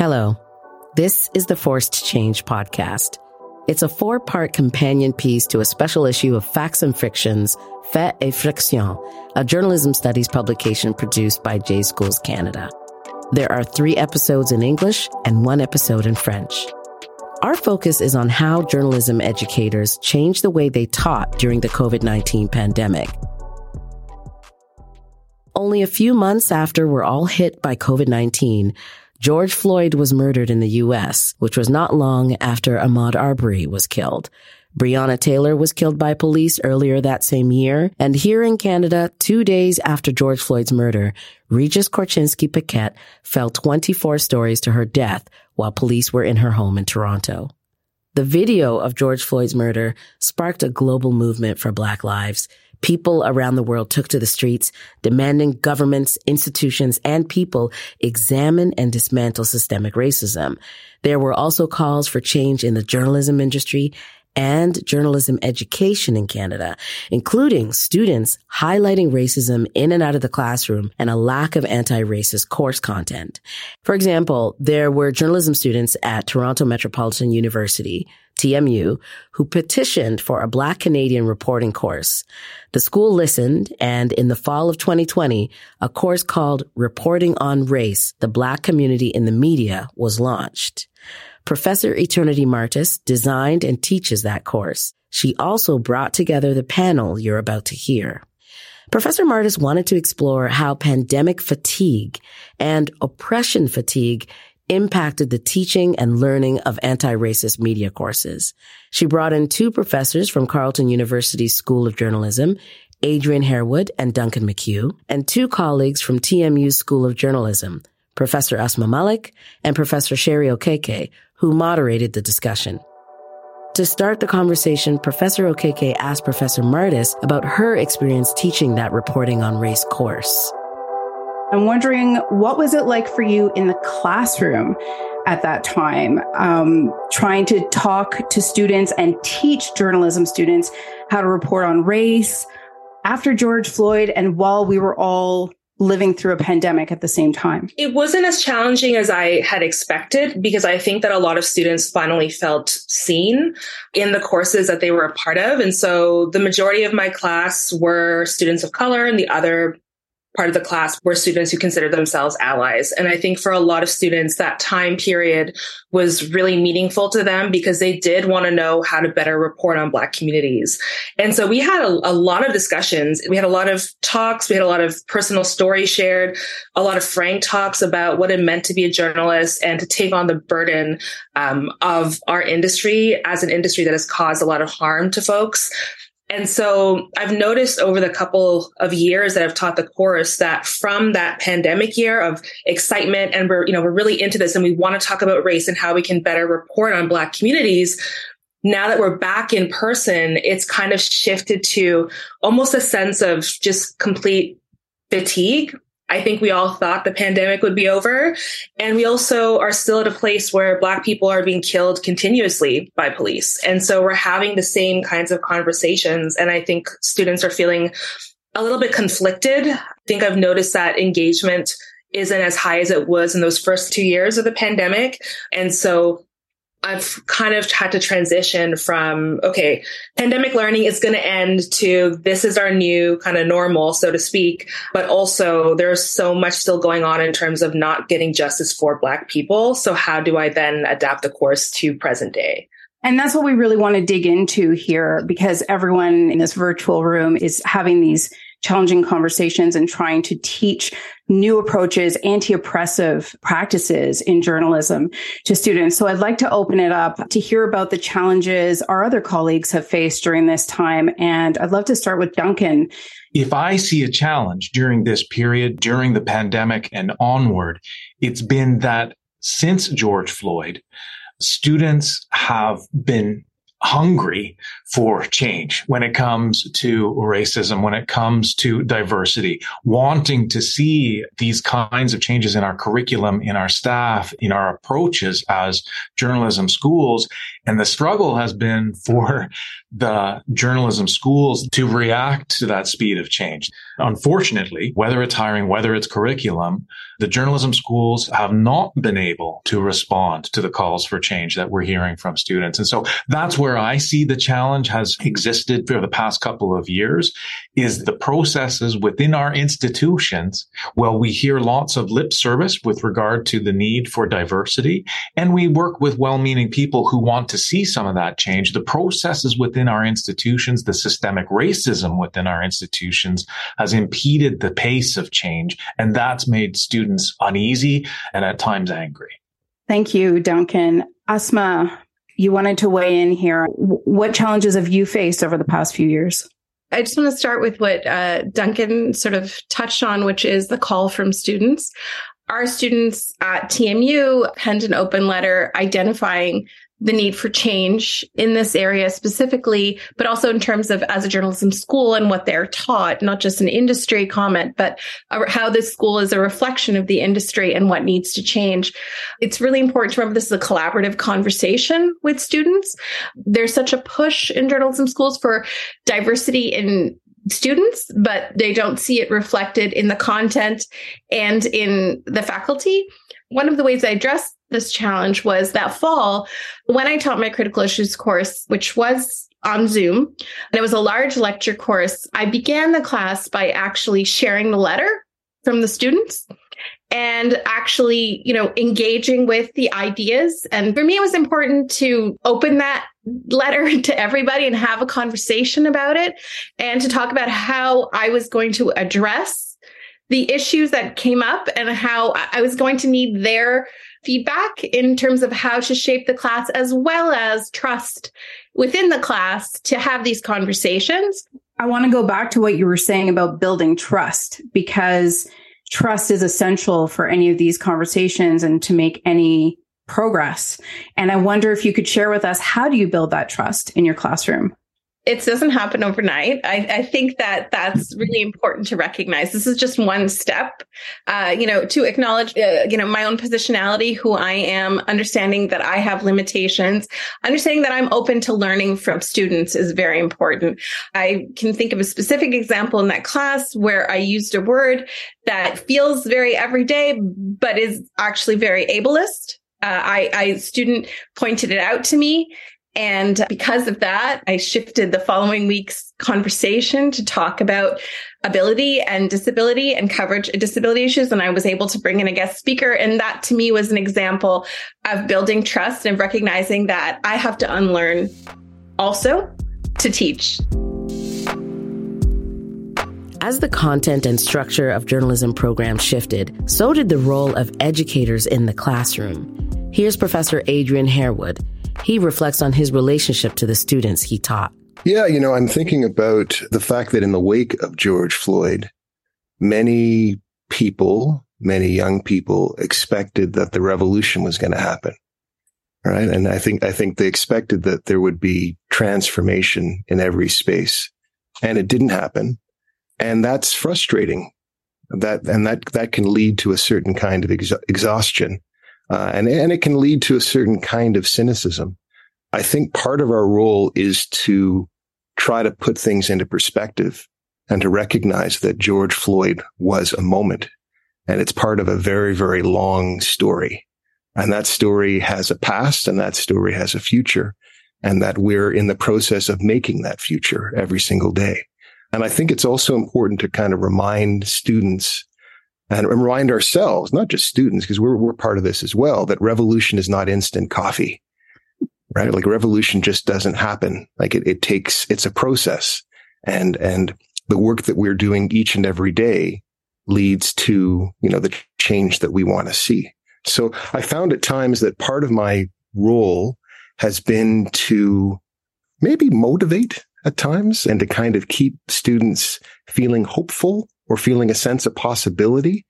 Hello. This is the Forced Change podcast. It's a four part companion piece to a special issue of Facts and Frictions, Fait et Friction, a journalism studies publication produced by J Schools Canada. There are three episodes in English and one episode in French. Our focus is on how journalism educators changed the way they taught during the COVID 19 pandemic. Only a few months after we're all hit by COVID 19, George Floyd was murdered in the U.S., which was not long after Ahmaud Arbery was killed. Breonna Taylor was killed by police earlier that same year. And here in Canada, two days after George Floyd's murder, Regis Korchinski Paquet fell 24 stories to her death while police were in her home in Toronto. The video of George Floyd's murder sparked a global movement for Black lives. People around the world took to the streets, demanding governments, institutions, and people examine and dismantle systemic racism. There were also calls for change in the journalism industry and journalism education in Canada, including students highlighting racism in and out of the classroom and a lack of anti-racist course content. For example, there were journalism students at Toronto Metropolitan University TMU, who petitioned for a Black Canadian reporting course. The school listened, and in the fall of 2020, a course called Reporting on Race, the Black Community in the Media was launched. Professor Eternity Martis designed and teaches that course. She also brought together the panel you're about to hear. Professor Martis wanted to explore how pandemic fatigue and oppression fatigue impacted the teaching and learning of anti-racist media courses. She brought in two professors from Carleton University's School of Journalism, Adrian Harewood and Duncan McCue, and two colleagues from TMU's School of Journalism, Professor Asmaa Malik and Professor Shari Okeke, who moderated the discussion. To start the conversation, Professor Okeke asked Professor Martis about her experience teaching that reporting on race course. I'm wondering what was it like for you in the classroom at that time, um, trying to talk to students and teach journalism students how to report on race after George Floyd and while we were all living through a pandemic at the same time? It wasn't as challenging as I had expected because I think that a lot of students finally felt seen in the courses that they were a part of. And so the majority of my class were students of color and the other part of the class were students who considered themselves allies. And I think for a lot of students, that time period was really meaningful to them because they did want to know how to better report on Black communities. And so we had a, a, lot of discussions. We had a lot of talks. We had a lot of personal stories shared, a lot of frank talks about what it meant to be a journalist and to take on the burden um, of our industry as an industry that has caused a lot of harm to folks. And so I've noticed over the couple of years that I've taught the course that from that pandemic year of excitement and we're, you know, we're really into this and we want to talk about race and how we can better report on black communities. Now that we're back in person, it's kind of shifted to almost a sense of just complete fatigue I think we all thought the pandemic would be over. And we also are still at a place where Black people are being killed continuously by police. And so we're having the same kinds of conversations. And I think students are feeling a little bit conflicted. I think I've noticed that engagement isn't as high as it was in those first two years of the pandemic. And so I've kind of had to transition from, okay, pandemic learning is going to end to this is our new kind of normal, so to speak. But also there's so much still going on in terms of not getting justice for Black people. So how do I then adapt the course to present day? And that's what we really want to dig into here because everyone in this virtual room is having these challenging conversations and trying to teach new approaches, anti-oppressive practices in journalism to students. So I'd like to open it up to hear about the challenges our other colleagues have faced during this time. And I'd love to start with Duncan. If I see a challenge during this period, during the pandemic and onward, it's been that since George Floyd, students have been hungry for change when it comes to racism, when it comes to diversity, wanting to see these kinds of changes in our curriculum, in our staff, in our approaches as journalism schools. And the struggle has been for the journalism schools to react to that speed of change. Unfortunately, whether it's hiring, whether it's curriculum, the journalism schools have not been able to respond to the calls for change that we're hearing from students. And so that's where I see the challenge has existed for the past couple of years is the processes within our institutions. Well, we hear lots of lip service with regard to the need for diversity and we work with well-meaning people who want to see some of that change. The processes within our institutions, the systemic racism within our institutions has impeded the pace of change. And that's made students uneasy and at times angry. Thank you, Duncan. Asmaa, you wanted to weigh in here. What challenges have you faced over the past few years? I just want to start with what uh, Duncan sort of touched on, which is the call from students. Our students at TMU penned an open letter identifying the need for change in this area specifically, but also in terms of as a journalism school and what they're taught, not just an industry comment, but how this school is a reflection of the industry and what needs to change. It's really important to remember this is a collaborative conversation with students. There's such a push in journalism schools for diversity in students, but they don't see it reflected in the content and in the faculty. One of the ways I addressed this challenge was that fall when I taught my critical issues course, which was on Zoom, and it was a large lecture course. I began the class by actually sharing the letter from the students and actually, you know, engaging with the ideas. And for me, it was important to open that letter to everybody and have a conversation about it and to talk about how I was going to address the issues that came up and how I was going to need their feedback in terms of how to shape the class as well as trust within the class to have these conversations. I want to go back to what you were saying about building trust because trust is essential for any of these conversations and to make any progress. And I wonder if you could share with us how do you build that trust in your classroom? It doesn't happen overnight. I, I, think that that's really important to recognize. This is just one step, uh, you know, to acknowledge, uh, you know, my own positionality, who I am, understanding that I have limitations, understanding that I'm open to learning from students is very important. I can think of a specific example in that class where I used a word that feels very everyday, but is actually very ableist. Uh, I, I student pointed it out to me and because of that, I shifted the following week's conversation to talk about ability and disability and coverage of disability issues. And I was able to bring in a guest speaker. And that to me was an example of building trust and recognizing that I have to unlearn also to teach. As the content and structure of journalism programs shifted, so did the role of educators in the classroom. Here's Professor Adrian Harewood he reflects on his relationship to the students he taught. Yeah, you know, I'm thinking about the fact that in the wake of George Floyd, many people, many young people expected that the revolution was going to happen. Right. And I think, I think they expected that there would be transformation in every space and it didn't happen. And that's frustrating. That, and that, that can lead to a certain kind of ex- exhaustion uh, and, and it can lead to a certain kind of cynicism. I think part of our role is to try to put things into perspective and to recognize that George Floyd was a moment and it's part of a very, very long story. And that story has a past and that story has a future and that we're in the process of making that future every single day. And I think it's also important to kind of remind students and remind ourselves, not just students, because we're, we're part of this as well, that revolution is not instant coffee, right? Like revolution just doesn't happen. Like it, it takes, it's a process and, and the work that we're doing each and every day leads to, you know, the change that we want to see. So I found at times that part of my role has been to maybe motivate at times and to kind of keep students feeling hopeful or feeling a sense of possibility.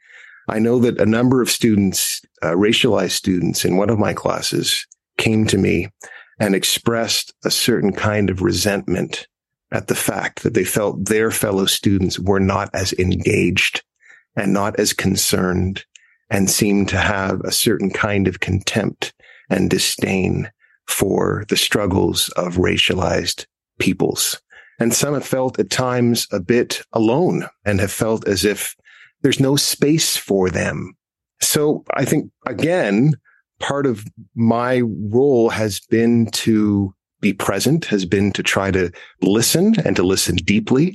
I know that a number of students, uh, racialized students in one of my classes came to me and expressed a certain kind of resentment at the fact that they felt their fellow students were not as engaged and not as concerned and seemed to have a certain kind of contempt and disdain for the struggles of racialized peoples. And some have felt at times a bit alone and have felt as if there's no space for them. So I think again, part of my role has been to be present, has been to try to listen and to listen deeply.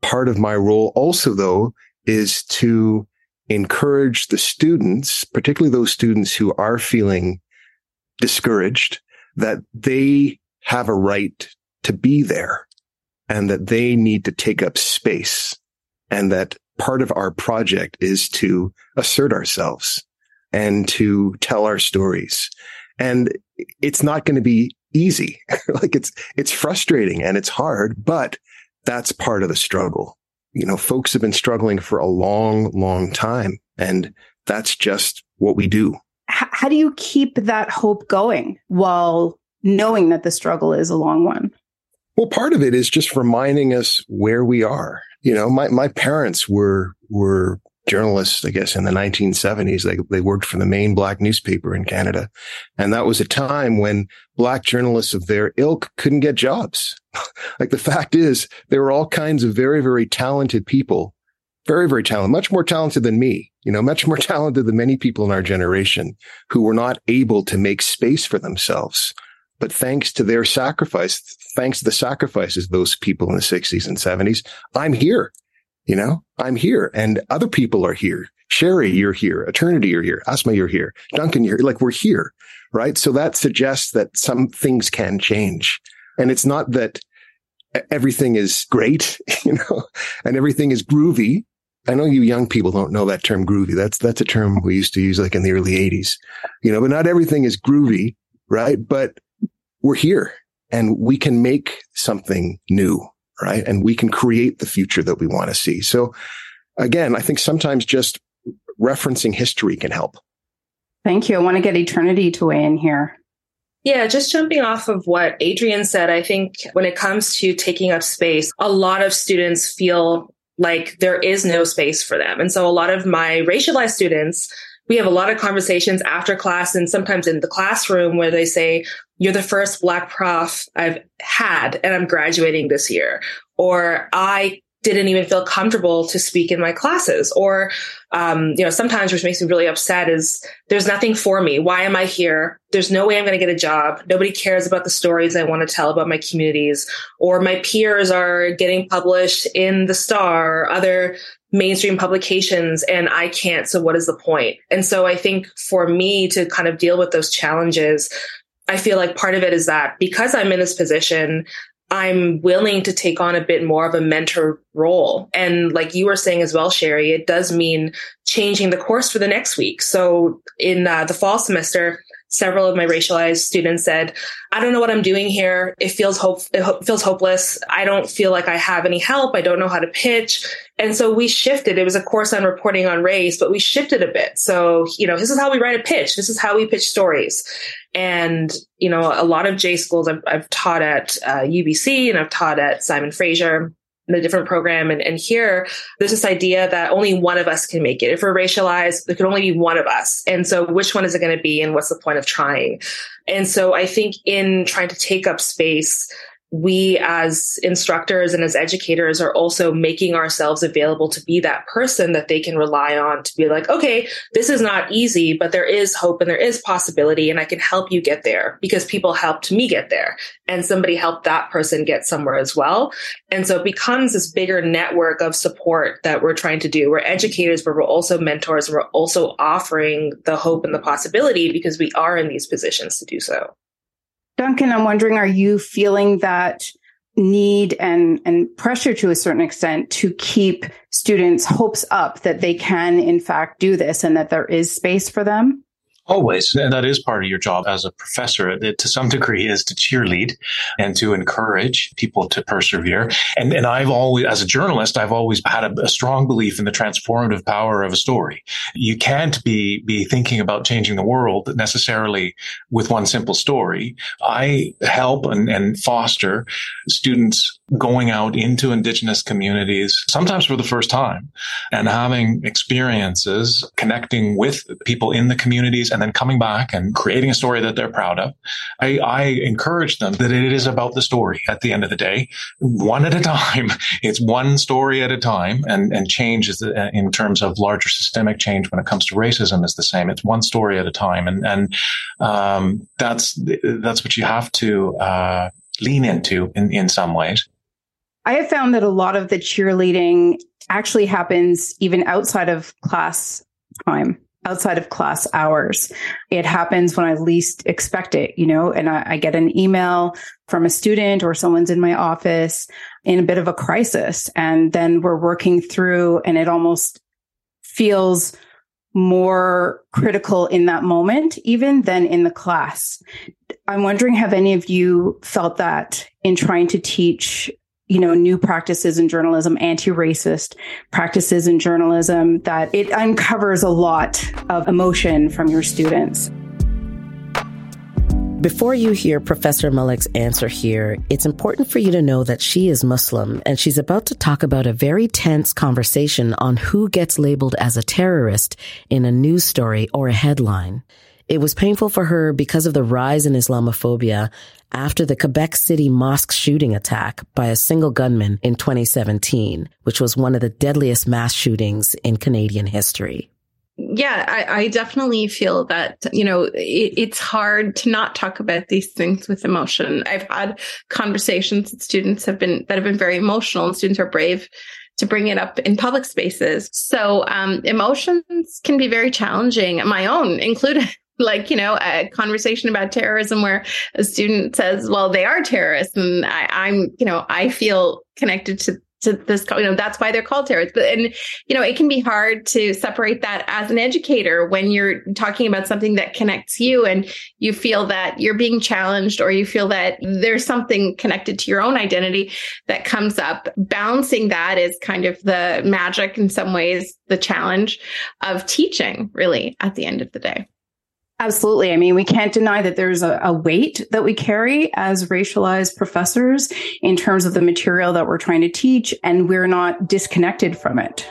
Part of my role also, though, is to encourage the students, particularly those students who are feeling discouraged, that they have a right to be there and that they need to take up space and that part of our project is to assert ourselves and to tell our stories. And it's not going to be easy. like it's, it's frustrating and it's hard, but that's part of the struggle. You know, folks have been struggling for a long, long time and that's just what we do. How do you keep that hope going while knowing that the struggle is a long one? Well, part of it is just reminding us where we are. You know, my, my parents were, were journalists, I guess, in the 1970s. They, they worked for the main black newspaper in Canada. And that was a time when black journalists of their ilk couldn't get jobs. like the fact is, there were all kinds of very, very talented people, very, very talented, much more talented than me, you know, much more talented than many people in our generation who were not able to make space for themselves. But thanks to their sacrifice, thanks to the sacrifices those people in the 60s and 70s, I'm here. You know, I'm here and other people are here. Shari, you're here. Eternity, you're here. Asmaa, you're here. Duncan, you're. Like we're here. Right. So that suggests that some things can change. And it's not that everything is great, you know, and everything is groovy. I know you young people don't know that term groovy. That's, that's a term we used to use like in the early eighties, you know, but not everything is groovy. Right. But we're here and we can make something new right? And we can create the future that we want to see. So again, I think sometimes just referencing history can help. Thank you. I want to get eternity to weigh in here. Yeah, just jumping off of what Adrian said, I think when it comes to taking up space, a lot of students feel like there is no space for them. And so a lot of my racialized students, we have a lot of conversations after class and sometimes in the classroom where they say, you're the first black prof I've had and I'm graduating this year. Or I didn't even feel comfortable to speak in my classes. Or, um, you know, sometimes which makes me really upset is there's nothing for me. Why am I here? There's no way I'm going to get a job. Nobody cares about the stories I want to tell about my communities. Or my peers are getting published in the Star or other mainstream publications and I can't. So what is the point? And so I think for me to kind of deal with those challenges, I feel like part of it is that because I'm in this position, I'm willing to take on a bit more of a mentor role. And like you were saying as well, Shari, it does mean changing the course for the next week. So in uh, the fall semester, several of my racialized students said, I don't know what I'm doing here. It feels hope, it ho- feels hopeless. I don't feel like I have any help. I don't know how to pitch. And so we shifted. It was a course on reporting on race, but we shifted a bit. So, you know, this is how we write a pitch. This is how we pitch stories. And, you know, a lot of J schools I've, I've taught at uh, UBC and I've taught at Simon Fraser in a different program. And, and here, there's this idea that only one of us can make it. If we're racialized, there can only be one of us. And so which one is it going to be? And what's the point of trying? And so I think in trying to take up space, we as instructors and as educators are also making ourselves available to be that person that they can rely on to be like, okay, this is not easy, but there is hope and there is possibility and I can help you get there because people helped me get there and somebody helped that person get somewhere as well. And so it becomes this bigger network of support that we're trying to do. We're educators, but we're also mentors. and We're also offering the hope and the possibility because we are in these positions to do so. Duncan, I'm wondering, are you feeling that need and, and pressure to a certain extent to keep students' hopes up that they can, in fact, do this and that there is space for them? Always. And that is part of your job as a professor it, to some degree is to cheerlead and to encourage people to persevere. And, and I've always, as a journalist, I've always had a, a, strong belief in the transformative power of a story. You can't be, be thinking about changing the world necessarily with one simple story. I help and, and foster students going out into indigenous communities, sometimes for the first time and having experiences connecting with people in the communities and then coming back and creating a story that they're proud of. I, I encourage them that it is about the story at the end of the day, one at a time. It's one story at a time and, and change is uh, in terms of larger systemic change when it comes to racism is the same. It's one story at a time. And, and, um, that's, that's what you have to, uh, lean into in, in some ways. I have found that a lot of the cheerleading actually happens even outside of class time, outside of class hours. It happens when I least expect it, you know, and I, I get an email from a student or someone's in my office in a bit of a crisis. And then we're working through and it almost feels more critical in that moment, even than in the class. I'm wondering, have any of you felt that in trying to teach you know, new practices in journalism, anti-racist practices in journalism, that it uncovers a lot of emotion from your students. Before you hear Professor Malik's answer here, it's important for you to know that she is Muslim and she's about to talk about a very tense conversation on who gets labeled as a terrorist in a news story or a headline. It was painful for her because of the rise in Islamophobia after the Quebec City mosque shooting attack by a single gunman in 2017, which was one of the deadliest mass shootings in Canadian history. Yeah, I, I definitely feel that, you know, it, it's hard to not talk about these things with emotion. I've had conversations that students have been, that have been very emotional and students are brave to bring it up in public spaces. So, um, emotions can be very challenging, my own included like you know a conversation about terrorism where a student says well they are terrorists. And I, am you know i feel connected to to this you know that's why they're called terrorists. But and you know it can be hard to separate that as an educator when you're talking about something that connects you and you feel that you're being challenged or you feel that there's something connected to your own identity that comes up. Balancing that is kind of the magic in some ways the challenge of teaching really at the end of the day Absolutely. I mean, we can't deny that there's a, a, weight that we carry as racialized professors in terms of the material that we're trying to teach, and we're not disconnected from it.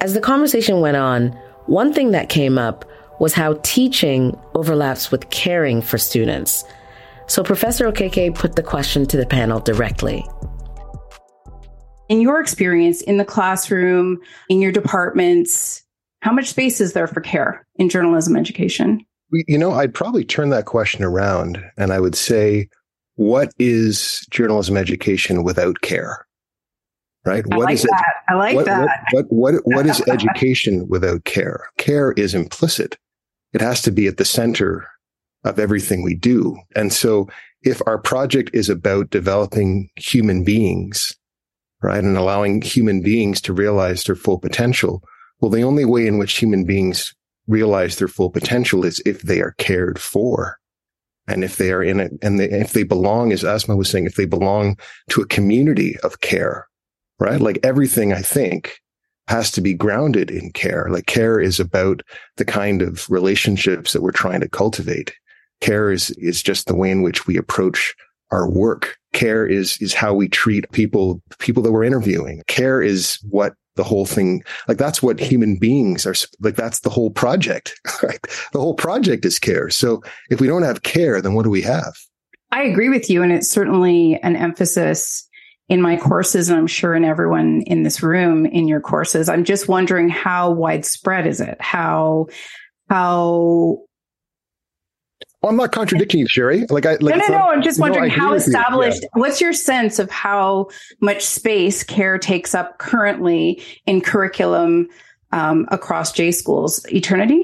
As the conversation went on, one thing that came up was how teaching overlaps with caring for students. So Professor Okeke put the question to the panel directly. In your experience in the classroom, in your departments, how much space is there for care in journalism education? You know, I'd probably turn that question around and I would say, what is journalism education without care? Right? I what like is that. It? I like what, that. What, what, what, what is education without care? Care is implicit. It has to be at the center of everything we do. And so if our project is about developing human beings, right, and allowing human beings to realize their full potential, well, the only way in which human beings realize their full potential is if they are cared for. And if they are in it, and they, if they belong, as Asmaa was saying, if they belong to a community of care, right? Like everything I think has to be grounded in care. Like care is about the kind of relationships that we're trying to cultivate. Care is, is just the way in which we approach our work. Care is, is how we treat people, people that we're interviewing. Care is what the whole thing like that's what human beings are like that's the whole project right? The whole project is care. So if we don't have care then what do we have? I agree with you and it's certainly an emphasis in my courses and i'm sure in everyone in this room in your courses. I'm just wondering how widespread is it? How how well, I'm not contradicting you, Shari. Like I, like no, no, no. I'm just wondering no, how established. Yeah. What's your sense of how much space care takes up currently in curriculum um, across J schools? Eternity.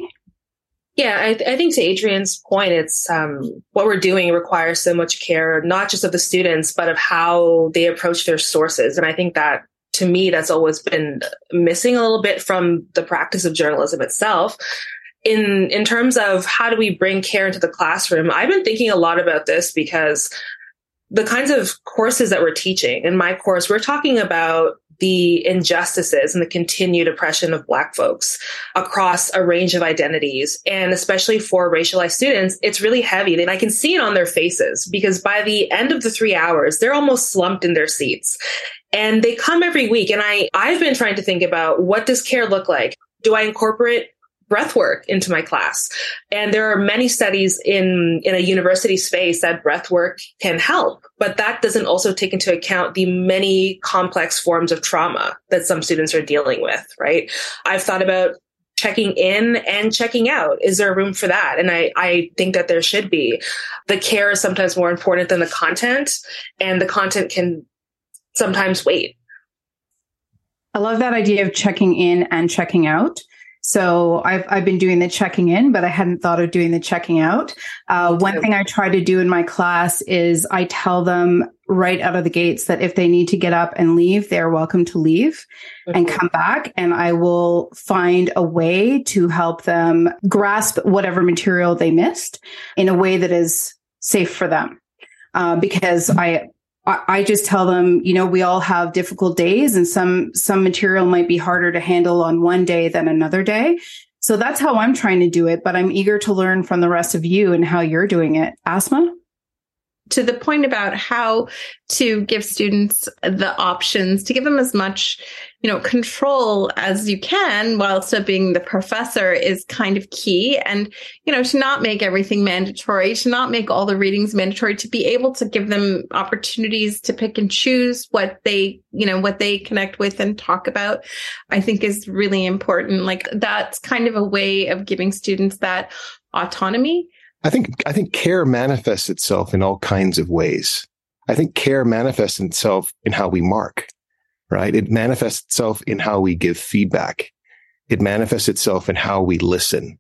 Yeah, I, I, think to Adrian's point, it's um, what we're doing requires so much care, not just of the students, but of how they approach their sources. And I think that to me, that's always been missing a little bit from the practice of journalism itself in in terms of how do we bring care into the classroom i've been thinking a lot about this because the kinds of courses that we're teaching in my course we're talking about the injustices and the continued oppression of black folks across a range of identities. And especially for racialized students it's really heavy. And i can see it on their faces because by the end of the three hours they're almost slumped in their seats. And they come every week. And i i've been trying to think about what does care look like? Do i incorporate breath work into my class. And there are many studies in, in a university space that breath work can help, but that doesn't also take into account the many complex forms of trauma that some students are dealing with, right? I've thought about checking in and checking out. Is there room for that? And I, I think that there should be. The care is sometimes more important than the content and the content can sometimes wait. I love that idea of checking in and checking out. So I've I've been doing the checking in, but I hadn't thought of doing the checking out. Uh, one thing I try to do in my class is I tell them right out of the gates that if they need to get up and leave, they're welcome to leave and come back, and I will find a way to help them grasp whatever material they missed in a way that is safe for them. Uh, because I just tell them, you know, we all have difficult days and some, some material might be harder to handle on one day than another day. So that's how I'm trying to do it, but I'm eager to learn from the rest of you and how you're doing it. Asmaa? To the point about how to give students the options to give them as much you know control as you can while still being the professor is kind of key. And you know to not make everything mandatory to not make all the readings mandatory to be able to give them opportunities to pick and choose what they you know what they connect with and talk about i think is really important. Like that's kind of a way of giving students that autonomy I think I think care manifests itself in all kinds of ways. I think care manifests itself in how we mark, right? It manifests itself in how we give feedback. It manifests itself in how we listen.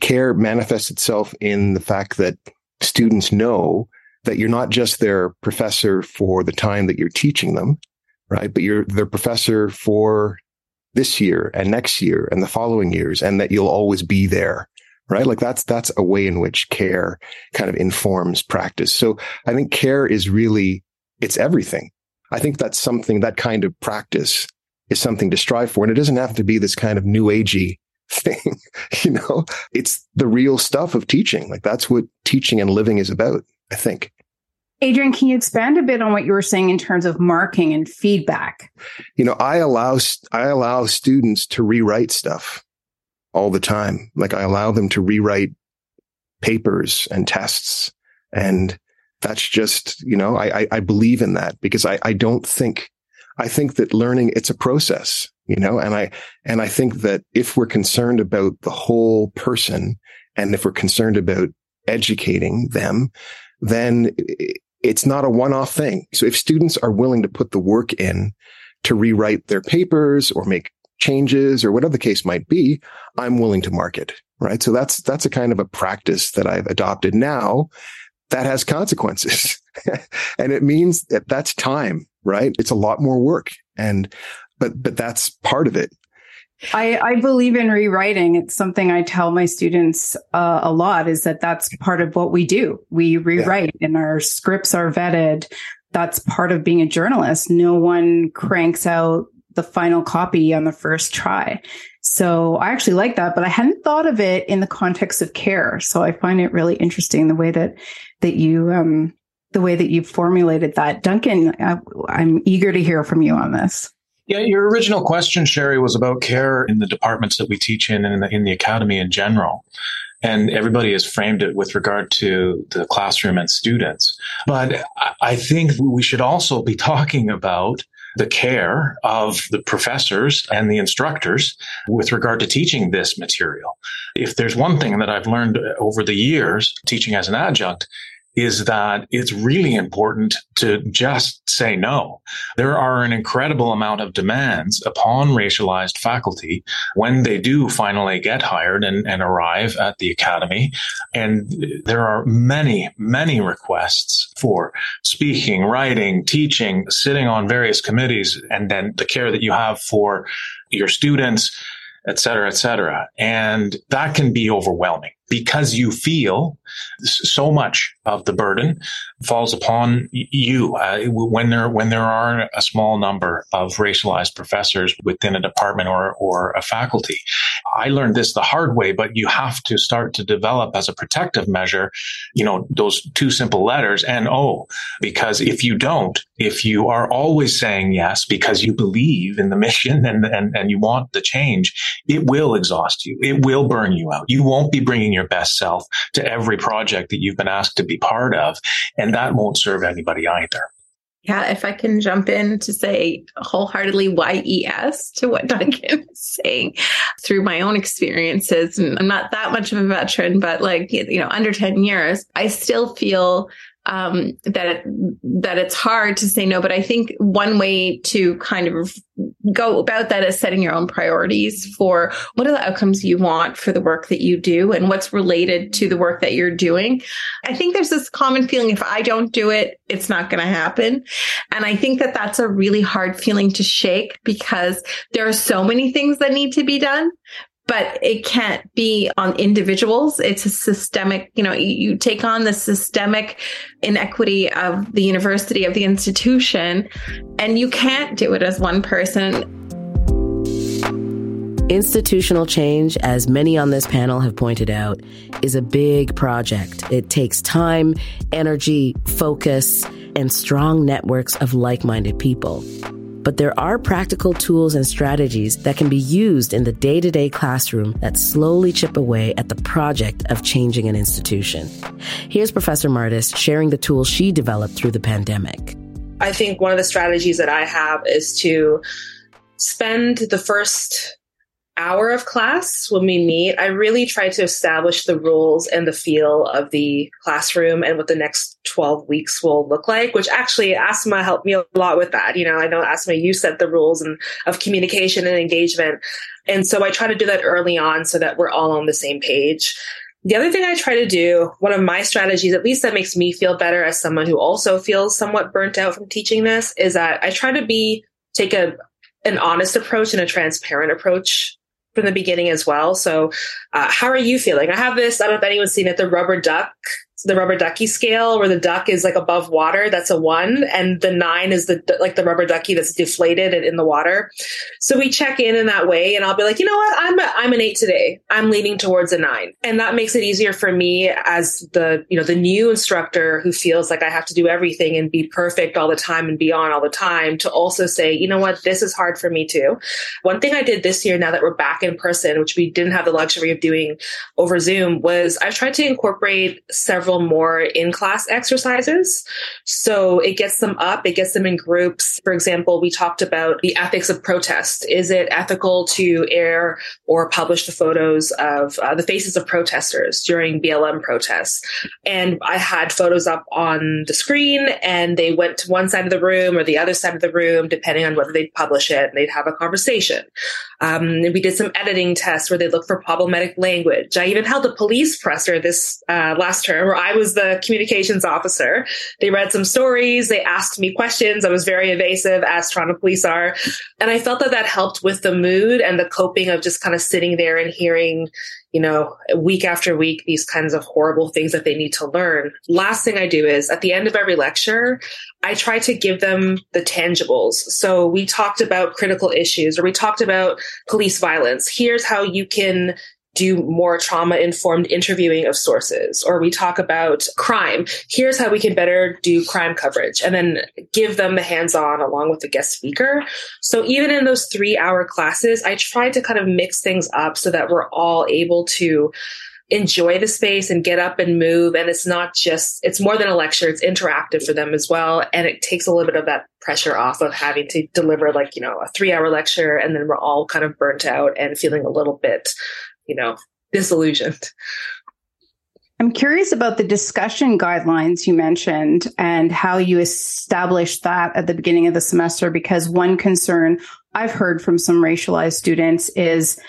Care manifests itself in the fact that students know that you're not just their professor for the time that you're teaching them, right? But you're their professor for this year and next year and the following years and that you'll always be there right? Like that's, that's a way in which care kind of informs practice. So I think care is really, it's everything. I think that's something, that kind of practice is something to strive for. And it doesn't have to be this kind of new agey thing. you know, it's the real stuff of teaching. Like that's what teaching and living is about, I think. Adrian, can you expand a bit on what you were saying in terms of marking and feedback? You know, I allow, I allow students to rewrite stuff all the time. Like I allow them to rewrite papers and tests. And that's just, you know, I, I, I believe in that because I, I don't think, I think that learning, it's a process, you know, and I, and I think that if we're concerned about the whole person and if we're concerned about educating them, then it's not a one-off thing. So if students are willing to put the work in to rewrite their papers or make changes or whatever the case might be, I'm willing to market. Right. So that's, that's a kind of a practice that I've adopted now that has consequences. and it means that that's time, right? It's a lot more work. And, but, but that's part of it. I, I believe in rewriting. It's something I tell my students uh, a lot is that that's part of what we do. We rewrite yeah. and our scripts are vetted. That's part of being a journalist. No one cranks out the final copy on the first try. So I actually like that, but I hadn't thought of it in the context of care. So I find it really interesting the way that that you um the way that you formulated that. Duncan, I, I'm eager to hear from you on this. Yeah, your original question, Shari, was about care in the departments that we teach in and in the, in the academy in general. And everybody has framed it with regard to the classroom and students. But I think we should also be talking about the care of the professors and the instructors with regard to teaching this material. If there's one thing that I've learned over the years teaching as an adjunct is that it's really important to just say no. There are an incredible amount of demands upon racialized faculty when they do finally get hired and, and arrive at the academy. And there are many, many requests for speaking, writing, teaching, sitting on various committees, and then the care that you have for your students, et cetera, et cetera. And that can be overwhelming. Because you feel so much of the burden falls upon you uh, when there when there are a small number of racialized professors within a department or or a faculty. I learned this the hard way, but you have to start to develop as a protective measure, you know, those two simple letters and NO, because if you don't, if you are always saying yes because you believe in the mission and and and you want the change, it will exhaust you. It will burn you out. You won't be bringing your best self to every project that you've been asked to be part of. And that won't serve anybody either. Yeah, if I can jump in to say wholeheartedly YES to what Duncan is saying through my own experiences, and I'm not that much of a veteran, but like, you know, under 10 years, I still feel um, that that it's hard to say no. But I think one way to kind of go about that is setting your own priorities for what are the outcomes you want for the work that you do and what's related to the work that you're doing. I think there's this common feeling if I don't do it, it's not going to happen. And I think that that's a really hard feeling to shake because there are so many things that need to be done but it can't be on individuals. It's a systemic, you know, you take on the systemic inequity of the university, of the institution, and you can't do it as one person. Institutional change, as many on this panel have pointed out, is a big project. It takes time, energy, focus, and strong networks of like minded people but there are practical tools and strategies that can be used in the day to day classroom that slowly chip away at the project of changing an institution. Here's Professor Martis sharing the tools she developed through the pandemic. I think one of the strategies that I have is to spend the first hour of class when we meet, I really try to establish the rules and the feel of the classroom and what the next 12 weeks will look like, which actually Asmaa helped me a lot with that. You know, I know Asmaa, you set the rules and of communication and engagement. And so I try to do that early on so that we're all on the same page. The other thing I try to do, one of my strategies, at least that makes me feel better as someone who also feels somewhat burnt out from teaching this, is that I try to be, take a, an honest approach and a transparent approach from the beginning as well. So, uh, how are you feeling? I have this. I don't know if anyone's seen it. The rubber duck the rubber ducky scale where the duck is like above water that's a one and the nine is the like the rubber ducky that's deflated and in the water. So we check in in that way and i'll be like you know what? I'm a, i'm an eight today. I'm leaning towards a nine. And that makes it easier for me as the you know the new instructor who feels like i have to do everything and be perfect all the time and be on all the time to also say you know what? This is hard for me too. One thing i did this year now that we're back in person which we didn't have the luxury of doing over zoom was i tried to incorporate several more in class exercises. So it gets them up, it gets them in groups. For example, we talked about the ethics of protest. Is it ethical to air or publish the photos of uh, the faces of protesters during BLM protests? And I had photos up on the screen and they went to one side of the room or the other side of the room, depending on whether they'd publish it and they'd have a conversation. Um, we did some editing tests where they look for problematic language. I even held a police presser this uh, last term where I was the communications officer. They read some stories. They asked me questions. I was very evasive as Toronto police are. And I felt that that helped with the mood and the coping of just kind of sitting there and hearing, you know, week after week, these kinds of horrible things that they need to learn. Last thing I do is at the end of every lecture, I try to give them the tangibles. So we talked about critical issues or we talked about police violence. Here's how you can do more trauma informed interviewing of sources or we talk about crime. Here's how we can better do crime coverage and then give them the hands on along with the guest speaker. So even in those 3 hour classes i try to kind of mix things up so that we're all able to enjoy the space and get up and move and it's not just it's more than a lecture it's interactive for them as well and it takes a little bit of that pressure off of having to deliver like you know a 3 hour lecture and then we're all kind of burnt out and feeling a little bit you know, disillusioned. I'm curious about the discussion guidelines you mentioned and how you established that at the beginning of the semester, because one concern I've heard from some racialized students is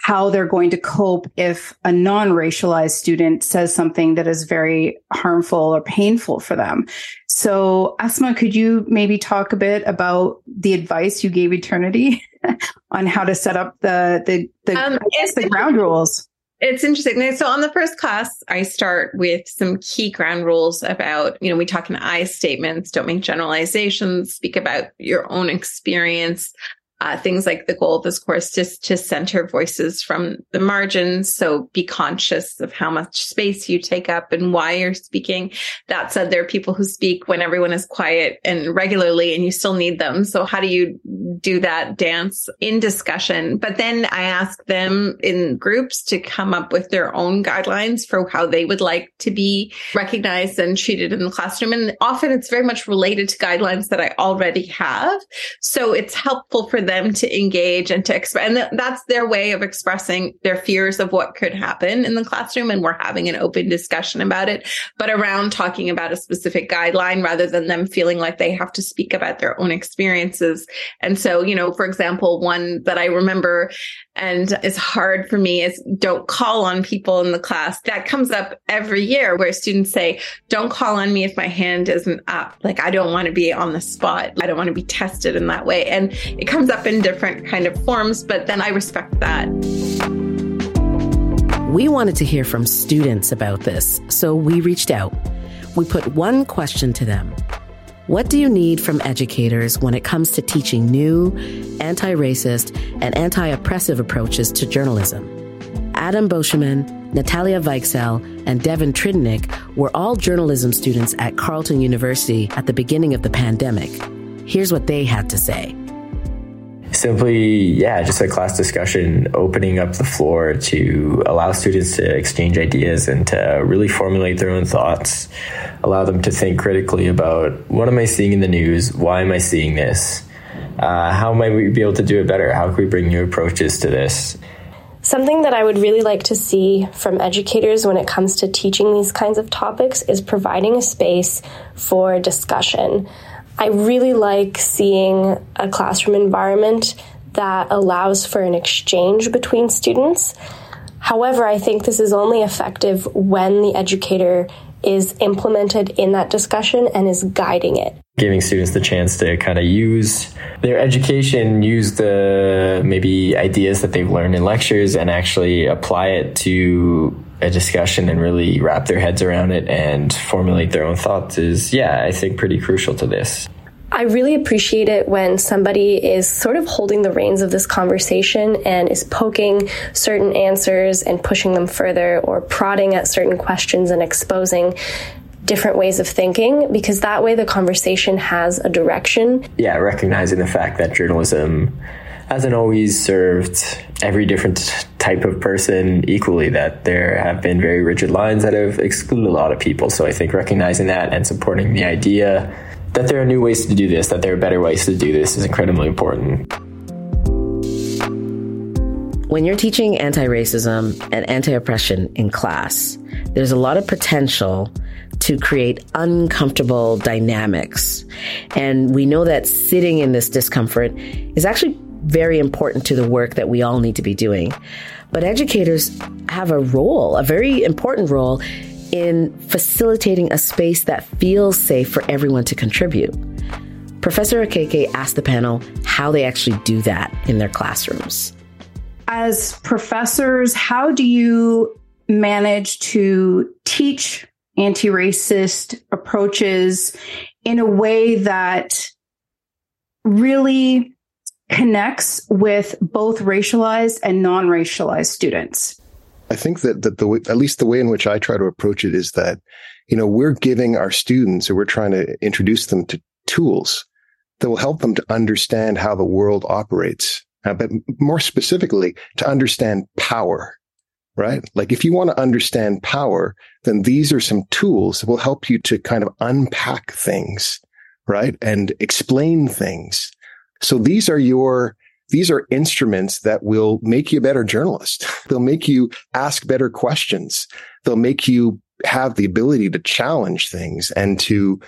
how they're going to cope if a non-racialized student says something that is very harmful or painful for them. So Asmaa, could you maybe talk a bit about the advice you gave Eternity on how to set up the the the, um, the ground rules? It's interesting. So on the first class, I start with some key ground rules about, you know, we talk in I statements, don't make generalizations, speak about your own experience, uh, things like the goal of this course just to center voices from the margins. So be conscious of how much space you take up and why you're speaking. That said, there are people who speak when everyone is quiet and regularly and you still need them. So how do you do that dance in discussion? But then I ask them in groups to come up with their own guidelines for how they would like to be recognized and treated in the classroom. And often it's very much related to guidelines that I already have. So it's helpful for them to engage and to express. And that's their way of expressing their fears of what could happen in the classroom. And we're having an open discussion about it, but around talking about a specific guideline rather than them feeling like they have to speak about their own experiences. And so, you know, for example, one that I remember and is hard for me is don't call on people in the class. That comes up every year where students say, don't call on me if my hand isn't up. Like, I don't want to be on the spot. I don't want to be tested in that way. And it comes up in different kind of forms, but then I respect that. We wanted to hear from students about this, so we reached out. We put one question to them. What do you need from educators when it comes to teaching new, anti racist, and anti oppressive approaches to journalism? Adam Boscheman, Natalia Weichsel, and Devin Tridnick were all journalism students at Carleton University at the beginning of the pandemic. Here's what they had to say simply, yeah, just a class discussion, opening up the floor to allow students to exchange ideas and to really formulate their own thoughts, allow them to think critically about what am I seeing in the news? Why am I seeing this? Uh, how might we be able to do it better? How can we bring new approaches to this? Something that I would really like to see from educators when it comes to teaching these kinds of topics is providing a space for discussion. I really like seeing a classroom environment that allows for an exchange between students. However, I think this is only effective when the educator is implemented in that discussion and is guiding it. Giving students the chance to kind of use their education, use the maybe ideas that they've learned in lectures and actually apply it to a discussion and really wrap their heads around it and formulate their own thoughts is, yeah, I think pretty crucial to this. I really appreciate it when somebody is sort of holding the reins of this conversation and is poking certain answers and pushing them further or prodding at certain questions and exposing different ways of thinking because that way the conversation has a direction. Yeah, recognizing the fact that journalism hasn't always served every different type of person equally, that there have been very rigid lines that have excluded a lot of people. So I think recognizing that and supporting the idea that there are new ways to do this, that there are better ways to do this is incredibly important. When you're teaching anti racism and anti oppression in class, there's a lot of potential to create uncomfortable dynamics. And we know that sitting in this discomfort is actually very important to the work that we all need to be doing. But educators have a role, a very important role in facilitating a space that feels safe for everyone to contribute. Professor Okeke asked the panel how they actually do that in their classrooms. As professors, how do you manage to teach anti racist approaches in a way that really connects with both racialized and non racialized students? I think that, that the at least the way in which I try to approach it is that, you know, we're giving our students or we're trying to introduce them to tools that will help them to understand how the world operates. Uh, but more specifically, to understand power, right? Like if you want to understand power, then these are some tools that will help you to kind of unpack things, right? And explain things. So these are your these are instruments that will make you a better journalist. They'll make you ask better questions. They'll make you have the ability to challenge things and to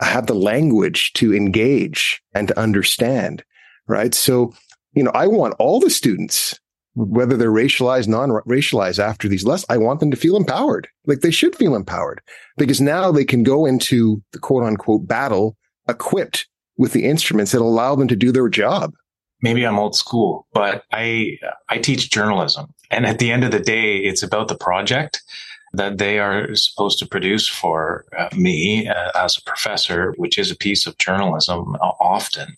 have the language to engage and to understand. Right. So, you know, I want all the students, whether they're racialized, non-racialized after these lessons, I want them to feel empowered. Like they should feel empowered because now they can go into the quote unquote battle equipped with the instruments that allow them to do their job maybe I'm old school, but I I teach journalism, and at the end of the day, it's about the project that they are supposed to produce for uh, me uh, as a professor, which is a piece of journalism uh, often.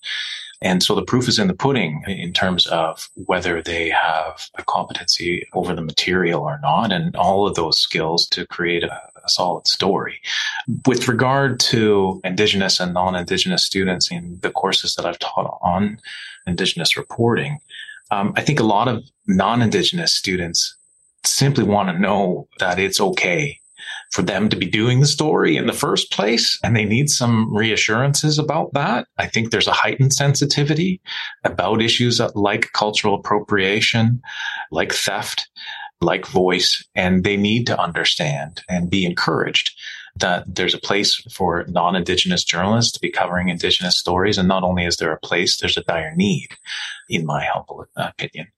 And so the proof is in the pudding in terms of whether they have a competency over the material or not, and all of those skills to create a, a solid story. With regard to Indigenous and non Indigenous students in the courses that I've taught on Indigenous reporting, um, I think a lot of non Indigenous students simply want to know that it's okay for them to be doing the story in the first place. And they need some reassurances about that. I think there's a heightened sensitivity about issues like cultural appropriation, like theft, like voice, and they need to understand and be encouraged that there's a place for non-indigenous journalists to be covering indigenous stories. And not only is there a place, there's a dire need, in my humble opinion.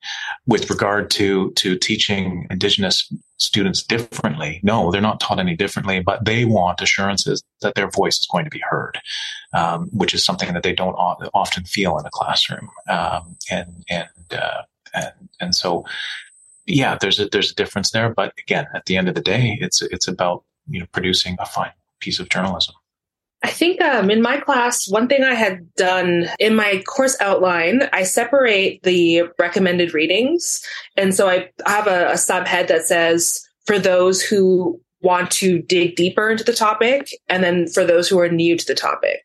With regard to, to teaching indigenous students differently, no, they're not taught any differently, but they want assurances that their voice is going to be heard, um, which is something that they don't often feel in a classroom. Um, and, and, uh, and, and so, yeah, there's a, there's a difference there. But again, at the end of the day, it's, it's about you know producing a fine piece of journalism. I think um, in my class, one thing I had done in my course outline, I separate the recommended readings. And so I have a, a subhead that says, for those who want to dig deeper into the topic, and then for those who are new to the topic.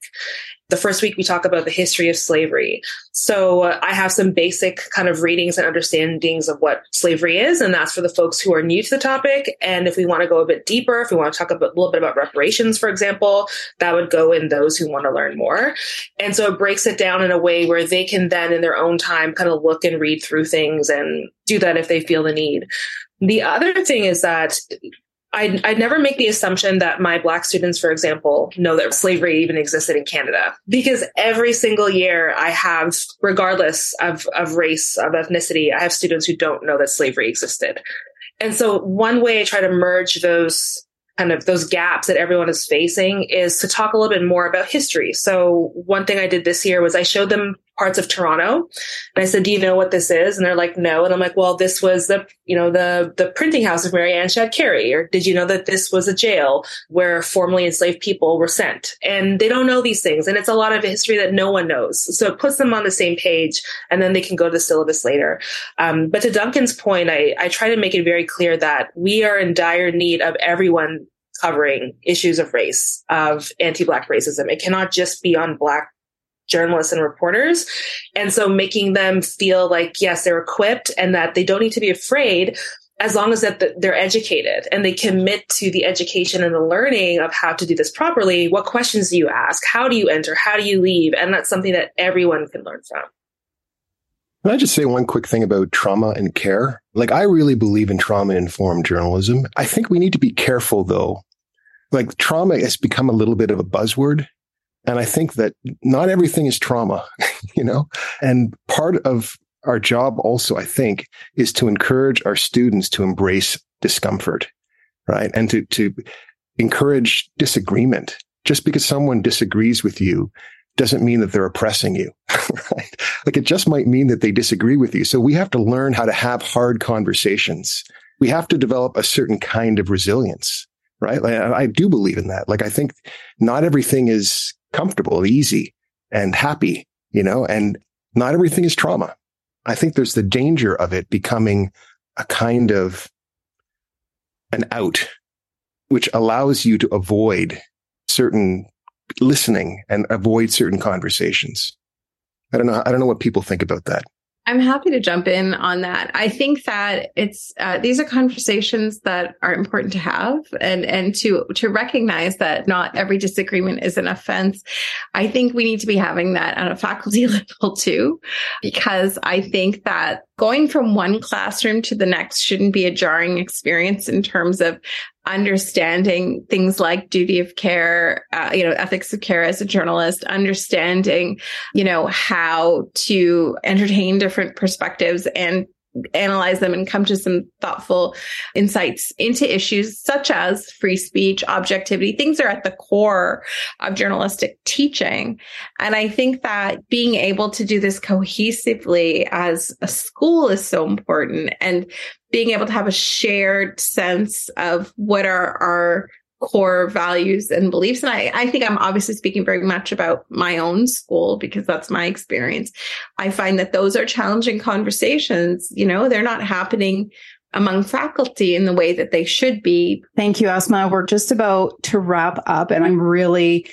The first week we talk about the history of slavery. So uh, I have some basic kind of readings and understandings of what slavery is, and that's for the folks who are new to the topic. And if we want to go a bit deeper, if we want to talk a, a little bit about reparations, for example, that would go in those who want to learn more. And so it breaks it down in a way where they can then, in their own time, kind of look and read through things and do that if they feel the need. The other thing is that I, I never make the assumption that my black students, for example, know that slavery even existed in Canada because every single year I have, regardless of, of race, of ethnicity, I have students who don't know that slavery existed. And so one way I try to merge those kind of those gaps that everyone is facing is to talk a little bit more about history. So one thing I did this year was I showed them parts of Toronto and I said, do you know what this is? And they're like, no. And I'm like, well, this was the, you know, the, the printing house of Mary Ann Shadd Cary. Or did you know that this was a jail where formerly enslaved people were sent? And they don't know these things. And it's a lot of history that no one knows. So it puts them on the same page and then they can go to the syllabus later. Um, but to Duncan's point, I, I try to make it very clear that we are in dire need of everyone covering issues of race, of anti-black racism. It cannot just be on black journalists and reporters. And so making them feel like, yes, they're equipped and that they don't need to be afraid as long as that they're educated and they commit to the education and the learning of how to do this properly. What questions do you ask? How do you enter? How do you leave? And that's something that everyone can learn from. Can I just say one quick thing about trauma and care? Like, I really believe in trauma informed journalism. I think we need to be careful though. Like, trauma has become a little bit of a buzzword and I think that not everything is trauma, you know, and part of our job also, I think, is to encourage our students to embrace discomfort, right? And to, to encourage disagreement. Just because someone disagrees with you doesn't mean that they're oppressing you, right? Like it just might mean that they disagree with you. So we have to learn how to have hard conversations. We have to develop a certain kind of resilience, right? Like, I do believe in that. Like I think not everything is comfortable, easy, and happy, you know, and not everything is trauma. I think there's the danger of it becoming a kind of an out, which allows you to avoid certain listening and avoid certain conversations. I don't know. I don't know what people think about that. I'm happy to jump in on that. I think that it's uh, these are conversations that are important to have, and and to to recognize that not every disagreement is an offense. I think we need to be having that at a faculty level too, because I think that going from one classroom to the next shouldn't be a jarring experience in terms of understanding things like duty of care, uh, you know, ethics of care as a journalist, understanding, you know, how to entertain different perspectives and analyze them and come to some thoughtful insights into issues such as free speech, objectivity. Things are at the core of journalistic teaching. And I think that being able to do this cohesively as a school is so important and being able to have a shared sense of what are our core values and beliefs. And I, I think I'm obviously speaking very much about my own school because that's my experience. I find that those are challenging conversations. You know, they're not happening among faculty in the way that they should be. Thank you, Asmaa. We're just about to wrap up and I'm really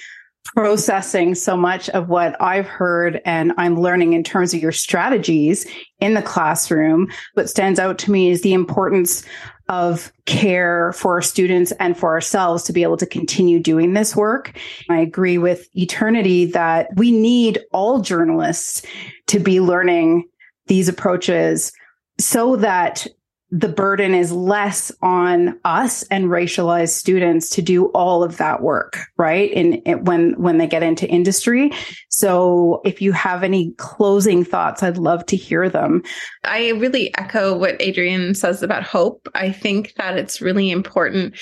processing so much of what I've heard and I'm learning in terms of your strategies in the classroom. What stands out to me is the importance of care for our students and for ourselves to be able to continue doing this work. I agree with Eternity that we need all journalists to be learning these approaches so that the burden is less on us and racialized students to do all of that work, right? And when, when they get into industry. So if you have any closing thoughts, I'd love to hear them. I really echo what adrian says about hope. I think that it's really important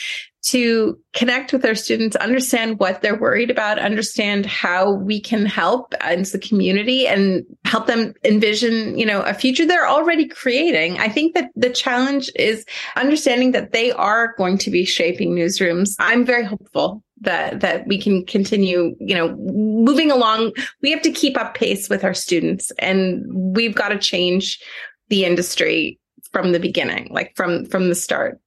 to connect with our students, understand what they're worried about, understand how we can help as the community and help them envision, you know, a future they're already creating. I think that the challenge is understanding that they are going to be shaping newsrooms. I'm very hopeful that that we can continue, you know, moving along. We have to keep up pace with our students and we've got to change the industry from the beginning, like from from the start.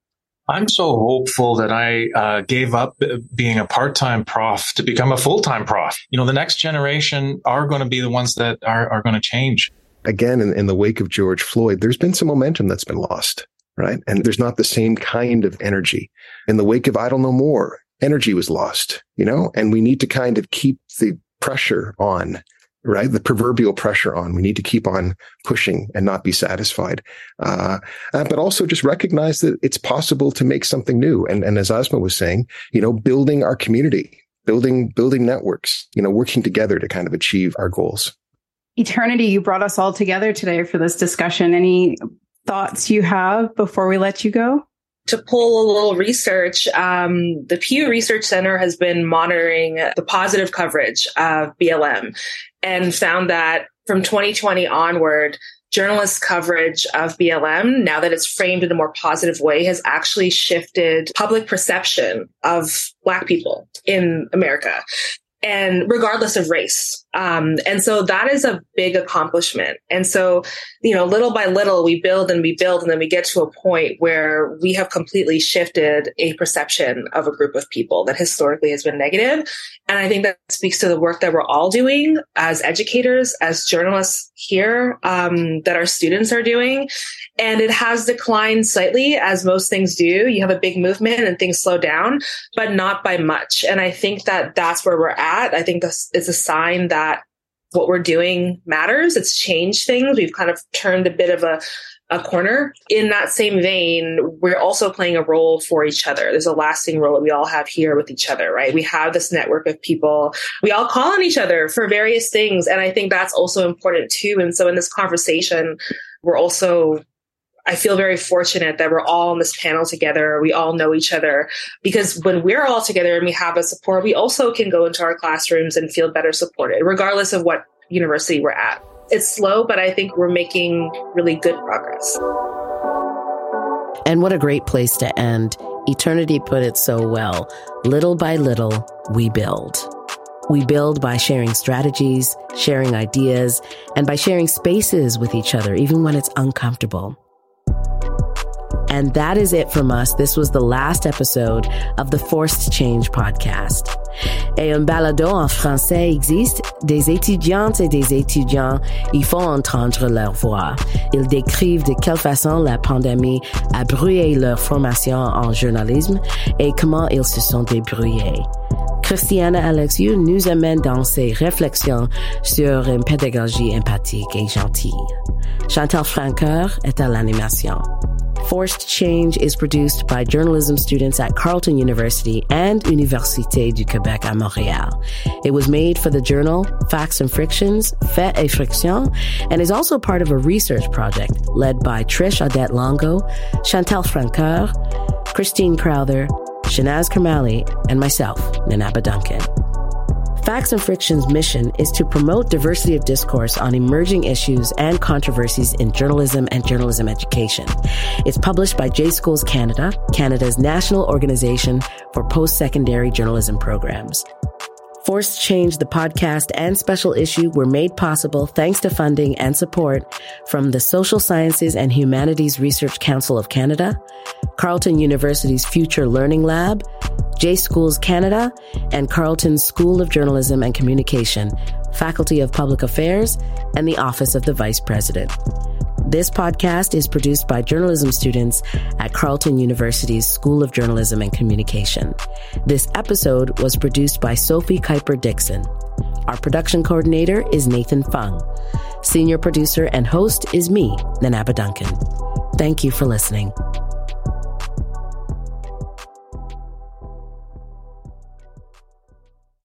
I'm so hopeful that I uh, gave up being a part-time prof to become a full-time prof. You know, the next generation are going to be the ones that are, are going to change. Again, in, in the wake of George Floyd, there's been some momentum that's been lost, right? And there's not the same kind of energy. In the wake of Idle No More, energy was lost, you know, and we need to kind of keep the pressure on right? The proverbial pressure on. We need to keep on pushing and not be satisfied. Uh, uh, but also just recognize that it's possible to make something new. And, and as Asmaa was saying, you know, building our community, building, building networks, you know, working together to kind of achieve our goals. Eternity, you brought us all together today for this discussion. Any thoughts you have before we let you go? to pull a little research, um, the Pew Research Center has been monitoring the positive coverage of BLM and found that from 2020 onward, journalist coverage of BLM, now that it's framed in a more positive way, has actually shifted public perception of Black people in America and regardless of race. Um, and so that is a big accomplishment. And so, you know, little by little, we build and we build, and then we get to a point where we have completely shifted a perception of a group of people that historically has been negative. And I think that speaks to the work that we're all doing as educators, as journalists here, um, that our students are doing. And it has declined slightly, as most things do. You have a big movement and things slow down, but not by much. And I think that that's where we're at. I think this is a sign that what we're doing matters. It's changed things. We've kind of turned a bit of a a corner. In that same vein, we're also playing a role for each other. There's a lasting role that we all have here with each other, right? We have this network of people. We all call on each other for various things. And I think that's also important too. And so in this conversation, we're also I feel very fortunate that we're all on this panel together. We all know each other because when we're all together and we have a support, we also can go into our classrooms and feel better supported, regardless of what university we're at. It's slow, but I think we're making really good progress. And what a great place to end. Eternity put it so well. Little by little, we build. We build by sharing strategies, sharing ideas, and by sharing spaces with each other, even when it's uncomfortable. And that is it from us. This was the last episode of the Forced Change podcast. Et un balado en français existe. Des étudiantes et des étudiants y font entendre leur voix. Ils décrivent de quelle façon la pandémie a brouillé leur formation en journalisme et comment ils se sont débrouillés. Christiana Alexiou nous amène dans ses réflexions sur une pédagogie empathique et gentille. Chantal Francoeur est à l'animation. Forced Change is produced by journalism students at Carleton University and Université du Québec à Montréal. It was made for the journal Facts and Frictions, Fait et Frictions, and is also part of a research project led by Trish Audette Longo, Chantal Francoeur, Christine Crowther, Shenaz Kermalli, and myself, Nana aba Duncan. Facts and Friction's mission is to promote diversity of discourse on emerging issues and controversies in journalism and journalism education. It's published by J Schools Canada, Canada's national organization for post-secondary journalism programs. Forced Change, the podcast and special issue were made possible thanks to funding and support from the Social Sciences and Humanities Research Council of Canada, Carleton University's Future Learning Lab, J Schools Canada, and Carleton School of Journalism and Communication, Faculty of Public Affairs, and the Office of the Vice President. This podcast is produced by journalism students at Carleton University's School of Journalism and Communication. This episode was produced by Sophie Kuiper Dixon. Our production coordinator is Nathan Fung. Senior producer and host is me, Nana aba Duncan. Thank you for listening.